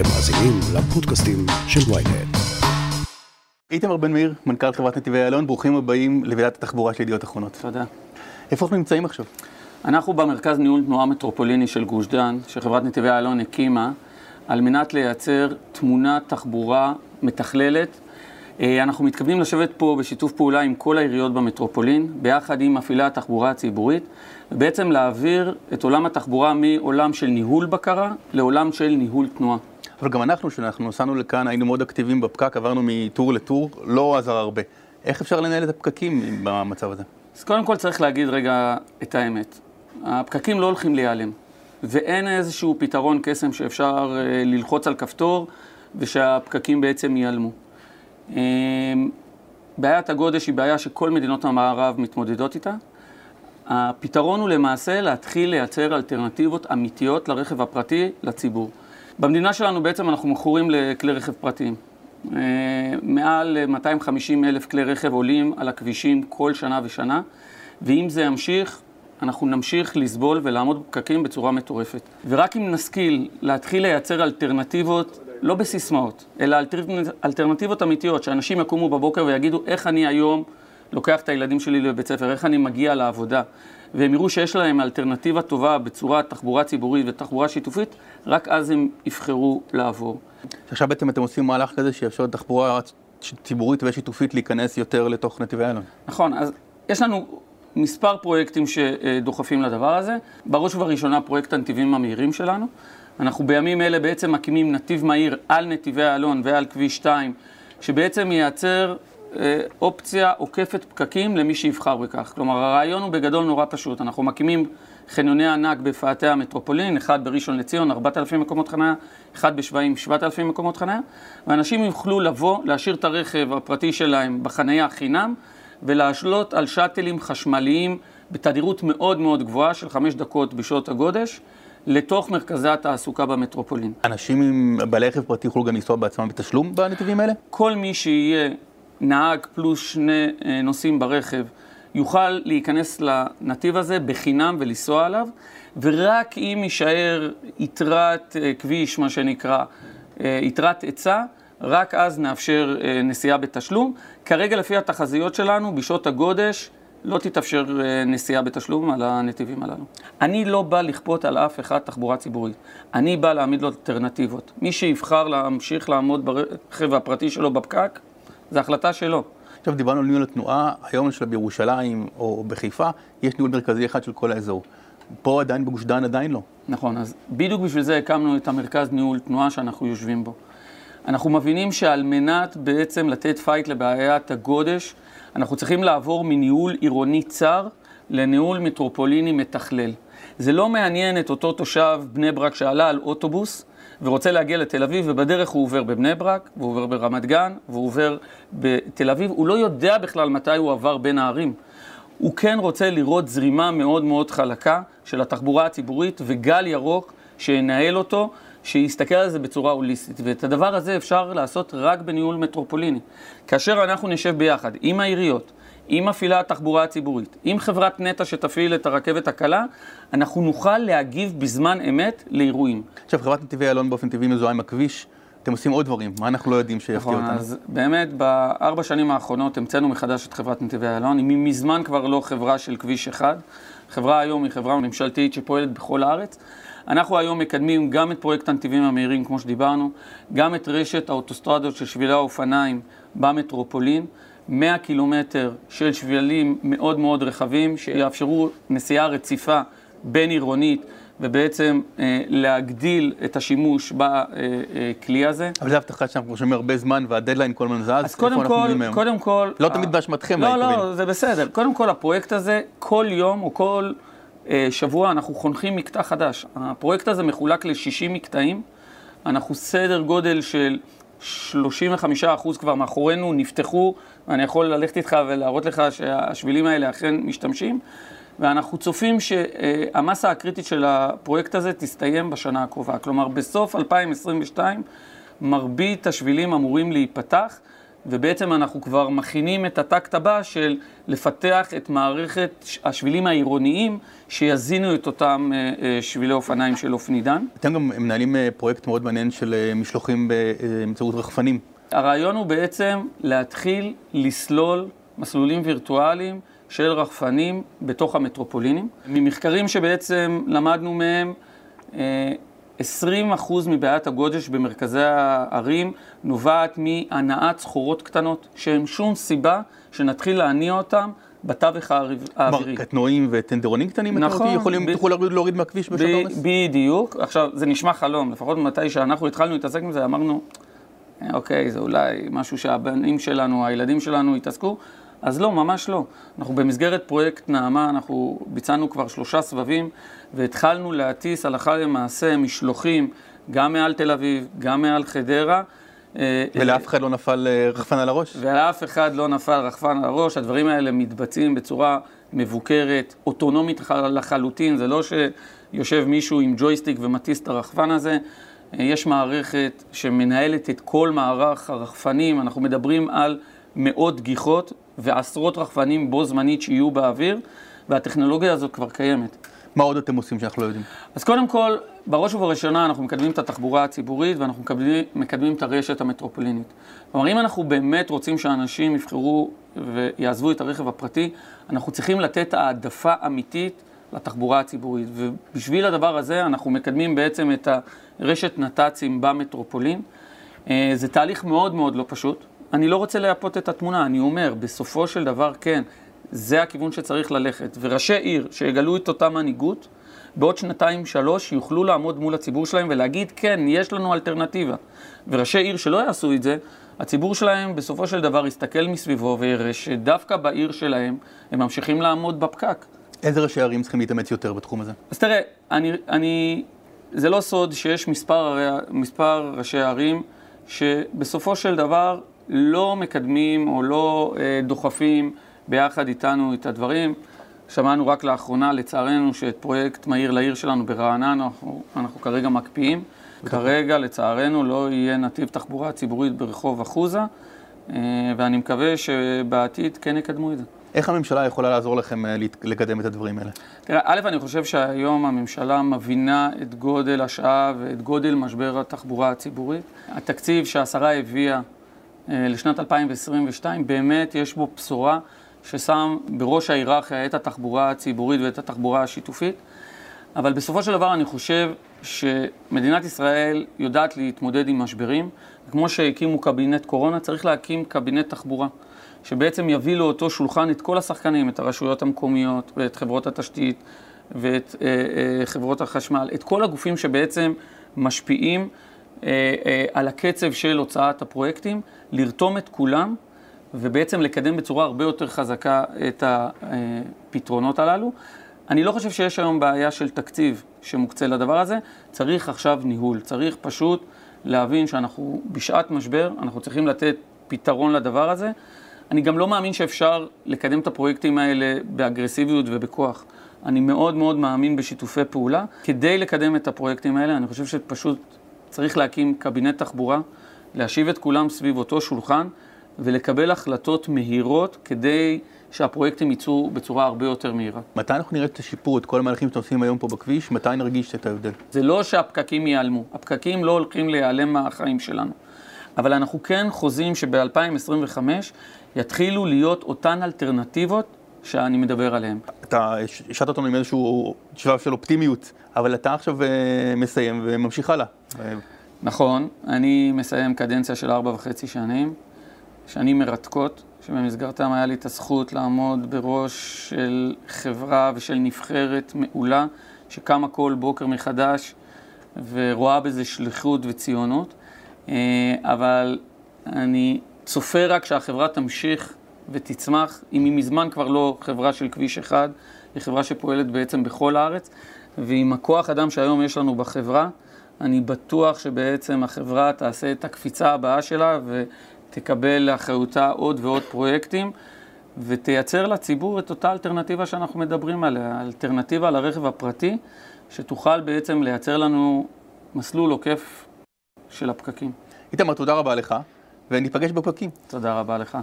אתם מאזינים לפודקאסטים של ויינט. איתמר בן מאיר, מנכ"ל חברת נתיבי איילון, ברוכים הבאים לוועידת התחבורה של ידיעות אחרונות. תודה. איפה אנחנו נמצאים עכשיו? אנחנו במרכז ניהול תנועה מטרופוליני של גוש דן, שחברת נתיבי איילון הקימה, על מנת לייצר תמונת תחבורה מתכללת. אה, אנחנו מתכוונים לשבת פה בשיתוף פעולה עם כל העיריות במטרופולין, ביחד עם מפעילי התחבורה הציבורית, ובעצם להעביר את עולם התחבורה מעולם של ניהול בקרה לעולם של ניהול תנועה. אבל גם אנחנו, כשאנחנו נסענו לכאן, היינו מאוד אקטיביים בפקק, עברנו מטור לטור, לא עזר הרבה. איך אפשר לנהל את הפקקים במצב הזה? אז קודם כל צריך להגיד רגע את האמת. הפקקים לא הולכים להיעלם, ואין איזשהו פתרון קסם שאפשר אה, ללחוץ על כפתור ושהפקקים בעצם ייעלמו. אה, בעיית הגודש היא בעיה שכל מדינות המערב מתמודדות איתה. הפתרון הוא למעשה להתחיל לייצר אלטרנטיבות אמיתיות לרכב הפרטי לציבור. במדינה שלנו בעצם אנחנו מכורים לכלי רכב פרטיים. אה, מעל 250 אלף כלי רכב עולים על הכבישים כל שנה ושנה, ואם זה ימשיך, אנחנו נמשיך לסבול ולעמוד בפקקים בצורה מטורפת. ורק אם נשכיל להתחיל לייצר אלטרנטיבות, לא בסיסמאות, אלא אלטרנטיבות אמיתיות, שאנשים יקומו בבוקר ויגידו איך אני היום לוקח את הילדים שלי לבית ספר, איך אני מגיע לעבודה, והם יראו שיש להם אלטרנטיבה טובה בצורת תחבורה ציבורית ותחבורה שיתופית, רק אז הם יבחרו לעבור. עכשיו בעצם אתם עושים מהלך כזה שיאפשר לתחבורה ציבורית ושיתופית להיכנס יותר לתוך נתיבי איילון. נכון, אז יש לנו מספר פרויקטים שדוחפים לדבר הזה. בראש ובראשונה פרויקט הנתיבים המהירים שלנו. אנחנו בימים אלה בעצם מקימים נתיב מהיר על נתיבי איילון ועל כביש 2, שבעצם ייצר אופציה עוקפת פקקים למי שיבחר בכך. כלומר, הרעיון הוא בגדול נורא פשוט. אנחנו מקימים חניוני ענק בפאתי המטרופולין, אחד בראשון לציון, 4,000 מקומות חניה, אחד בשבעים, 7,000 מקומות חניה, ואנשים יוכלו לבוא, להשאיר את הרכב הפרטי שלהם בחניה חינם, ולהשלות על שאטלים חשמליים בתדירות מאוד מאוד גבוהה של חמש דקות בשעות הגודש. לתוך מרכזי התעסוקה במטרופולין. אנשים עם בעלי רכב פרטי יוכלו גם לנסוע בעצמם בתשלום בנתיבים האלה? כל מי שיהיה נהג פלוס שני אה, נוסעים ברכב יוכל להיכנס לנתיב הזה בחינם ולנסוע עליו, ורק אם יישאר יתרת אה, כביש, מה שנקרא, אה, יתרת היצע, רק אז נאפשר נסיעה בתשלום. כרגע לפי התחזיות שלנו, בשעות הגודש, לא תתאפשר נסיעה בתשלום על הנתיבים הללו. אני לא בא לכפות על אף אחד תחבורה ציבורית. אני בא להעמיד לו אלטרנטיבות. מי שיבחר להמשיך לעמוד ברכב הפרטי שלו בפקק, זו החלטה שלו. עכשיו דיברנו על ניהול התנועה, היום למשל בירושלים או בחיפה, יש ניהול מרכזי אחד של כל האזור. פה עדיין בגוש דן עדיין לא. נכון, אז בדיוק בשביל זה הקמנו את המרכז ניהול תנועה שאנחנו יושבים בו. אנחנו מבינים שעל מנת בעצם לתת fight לבעיית הגודש, אנחנו צריכים לעבור מניהול עירוני צר לניהול מטרופוליני מתכלל. זה לא מעניין את אותו תושב בני ברק שעלה על אוטובוס ורוצה להגיע לתל אביב, ובדרך הוא עובר בבני ברק, והוא עובר ברמת גן, והוא עובר בתל אביב, הוא לא יודע בכלל מתי הוא עבר בין הערים. הוא כן רוצה לראות זרימה מאוד מאוד חלקה של התחבורה הציבורית וגל ירוק שינהל אותו, שיסתכל על זה בצורה הוליסטית. ואת הדבר הזה אפשר לעשות רק בניהול מטרופוליני. כאשר אנחנו נשב ביחד עם העיריות, עם מפעילה התחבורה הציבורית, עם חברת נטע שתפעיל את הרכבת הקלה, אנחנו נוכל להגיב בזמן אמת לאירועים. עכשיו, חברת נתיבי איילון באופן טבעי מזוהה עם הכביש. אתם עושים עוד דברים, מה אנחנו לא יודעים שיפתיע נכון, אותנו? נכון, אז באמת בארבע שנים האחרונות המצאנו מחדש את חברת נתיבי איילון, היא מזמן כבר לא חברה של כביש אחד. חברה היום היא חברה ממשלתית שפועלת בכל הארץ. אנחנו היום מקדמים גם את פרויקט הנתיבים המהירים, כמו שדיברנו, גם את רשת האוטוסטרדות של שבילי האופניים במטרופולין. 100 קילומטר של שבילים מאוד מאוד רחבים, שיאפשרו נסיעה רציפה בין עירונית. ובעצם אה, להגדיל את השימוש בכלי הזה. אבל זו הבטחה שאנחנו שומעים הרבה זמן והדדליין כל הזמן זז. אז קודם כל, קודם כל... לא תמיד באשמתכם. לא, לא, זה בסדר. קודם כל, הפרויקט הזה, כל יום או כל אה, שבוע אנחנו חונכים מקטע חדש. הפרויקט הזה מחולק ל-60 מקטעים. אנחנו סדר גודל של 35 אחוז כבר מאחורינו, נפתחו, ואני יכול ללכת איתך ולהראות לך שהשבילים האלה אכן משתמשים, ואנחנו צופים שהמסה הקריטית של הפרויקט הזה תסתיים בשנה הקרובה. כלומר, בסוף 2022 מרבית השבילים אמורים להיפתח, ובעצם אנחנו כבר מכינים את הטקט הבא של לפתח את מערכת השבילים העירוניים שיזינו את אותם אה, אה, שבילי אופניים של אופנידן. אתם גם מנהלים אה, פרויקט מאוד מעניין של משלוחים באמצעות רחפנים. הרעיון הוא בעצם להתחיל לסלול מסלולים וירטואליים של רחפנים בתוך המטרופולינים. ממחקרים שבעצם למדנו מהם, 20% מבעיית הגודש במרכזי הערים נובעת מהנעת סחורות קטנות, שאין שום סיבה שנתחיל להניע אותם בתווך האווירי. כלומר, קטנועים וטנדרונים קטנים, נכון. אתם יכולים, ב... תוכלו להוריד, להוריד מהכביש בשעות עומס? בדיוק. עכשיו, זה נשמע חלום, לפחות מתי שאנחנו התחלנו להתעסק עם זה, אמרנו, אוקיי, זה אולי משהו שהבנים שלנו, הילדים שלנו יתעסקו, אז לא, ממש לא. אנחנו במסגרת פרויקט נעמה, אנחנו ביצענו כבר שלושה סבבים, והתחלנו להטיס הלכה למעשה משלוחים גם מעל תל אביב, גם מעל חדרה. אה, ולאף אחד לא נפל אה, רחפן על הראש? ולאף אחד לא נפל רחפן על הראש. הדברים האלה מתבצעים בצורה מבוקרת, אוטונומית לחלוטין. זה לא שיושב מישהו עם ג'ויסטיק ומטיס את הרחפן הזה. אה, יש מערכת שמנהלת את כל מערך הרחפנים. אנחנו מדברים על מאות גיחות ועשרות רחפנים בו זמנית שיהיו באוויר, והטכנולוגיה הזאת כבר קיימת. מה עוד אתם עושים שאנחנו לא יודעים? אז קודם כל, בראש ובראשונה אנחנו מקדמים את התחבורה הציבורית ואנחנו מקדמים, מקדמים את הרשת המטרופולינית. כלומר, אם אנחנו באמת רוצים שאנשים יבחרו ויעזבו את הרכב הפרטי, אנחנו צריכים לתת העדפה אמיתית לתחבורה הציבורית. ובשביל הדבר הזה אנחנו מקדמים בעצם את הרשת נת"צים במטרופולין. אה, זה תהליך מאוד מאוד לא פשוט. אני לא רוצה לייפות את התמונה, אני אומר, בסופו של דבר כן, זה הכיוון שצריך ללכת. וראשי עיר שיגלו את אותה מנהיגות, בעוד שנתיים-שלוש יוכלו לעמוד מול הציבור שלהם ולהגיד, כן, יש לנו אלטרנטיבה. וראשי עיר שלא יעשו את זה, הציבור שלהם בסופו של דבר יסתכל מסביבו ויראה שדווקא בעיר שלהם הם ממשיכים לעמוד בפקק. איזה ראשי ערים צריכים להתאמץ יותר בתחום הזה? אז תראה, אני, אני, זה לא סוד שיש מספר, מספר ראשי ערים שבסופו של דבר לא מקדמים או לא אה, דוחפים ביחד איתנו את הדברים. שמענו רק לאחרונה, לצערנו, שאת פרויקט מהיר לעיר שלנו ברעננה, אנחנו, אנחנו כרגע מקפיאים. כרגע, לצערנו, לא יהיה נתיב תחבורה ציבורית ברחוב אחוזה, אה, ואני מקווה שבעתיד כן יקדמו את זה. איך הממשלה יכולה לעזור לכם אה, לקדם את הדברים האלה? תראה, א', אני חושב שהיום הממשלה מבינה את גודל השעה ואת גודל משבר התחבורה הציבורית. התקציב שהשרה הביאה אה, לשנת 2022, באמת יש בו בשורה ששם בראש ההיררכיה את התחבורה הציבורית ואת התחבורה השיתופית. אבל בסופו של דבר אני חושב שמדינת ישראל יודעת להתמודד עם משברים. כמו שהקימו קבינט קורונה, צריך להקים קבינט תחבורה, שבעצם יביא לאותו שולחן את כל השחקנים, את הרשויות המקומיות ואת חברות התשתית ואת אה, אה, חברות החשמל, את כל הגופים שבעצם משפיעים אה, אה, על הקצב של הוצאת הפרויקטים, לרתום את כולם ובעצם לקדם בצורה הרבה יותר חזקה את הפתרונות הללו. אני לא חושב שיש היום בעיה של תקציב שמוקצה לדבר הזה, צריך עכשיו ניהול, צריך פשוט להבין שאנחנו בשעת משבר, אנחנו צריכים לתת פתרון לדבר הזה. אני גם לא מאמין שאפשר לקדם את הפרויקטים האלה באגרסיביות ובכוח. אני מאוד מאוד מאמין בשיתופי פעולה. כדי לקדם את הפרויקטים האלה, אני חושב שפשוט צריך להקים קבינט תחבורה, להשיב את כולם סביב אותו שולחן ולקבל החלטות מהירות כדי שהפרויקטים יצאו בצורה הרבה יותר מהירה. מתי אנחנו נראה את השיפור, את כל המהלכים שאתם עושים היום פה בכביש, מתי נרגיש את ההבדל? זה לא שהפקקים ייעלמו, הפקקים לא הולכים להיעלם מהחיים שלנו. אבל אנחנו כן חוזים שב-2025 יתחילו להיות אותן אלטרנטיבות שאני מדבר עליהן. אתה השעת אותנו עם איזשהו שלב של אופטימיות, אבל אתה עכשיו uh, מסיים וממשיך הלאה. נכון, אני מסיים קדנציה של ארבע וחצי שנים, שנים מרתקות, שבמסגרתם היה לי את הזכות לעמוד בראש של חברה ושל נבחרת מעולה, שקמה כל בוקר מחדש ורואה בזה שליחות וציונות. אה, אבל אני צופה רק שהחברה תמשיך ותצמח, אם היא מזמן כבר לא חברה של כביש אחד, היא חברה שפועלת בעצם בכל הארץ, ועם הכוח אדם שהיום יש לנו בחברה, אני בטוח שבעצם החברה תעשה את הקפיצה הבאה שלה ותקבל לאחריותה עוד ועוד פרויקטים ותייצר לציבור את אותה אלטרנטיבה שאנחנו מדברים עליה, אלטרנטיבה לרכב הפרטי, שתוכל בעצם לייצר לנו מסלול עוקף של הפקקים. איתמר, תודה רבה לך. וניפגש בפקקים. תודה רבה לך.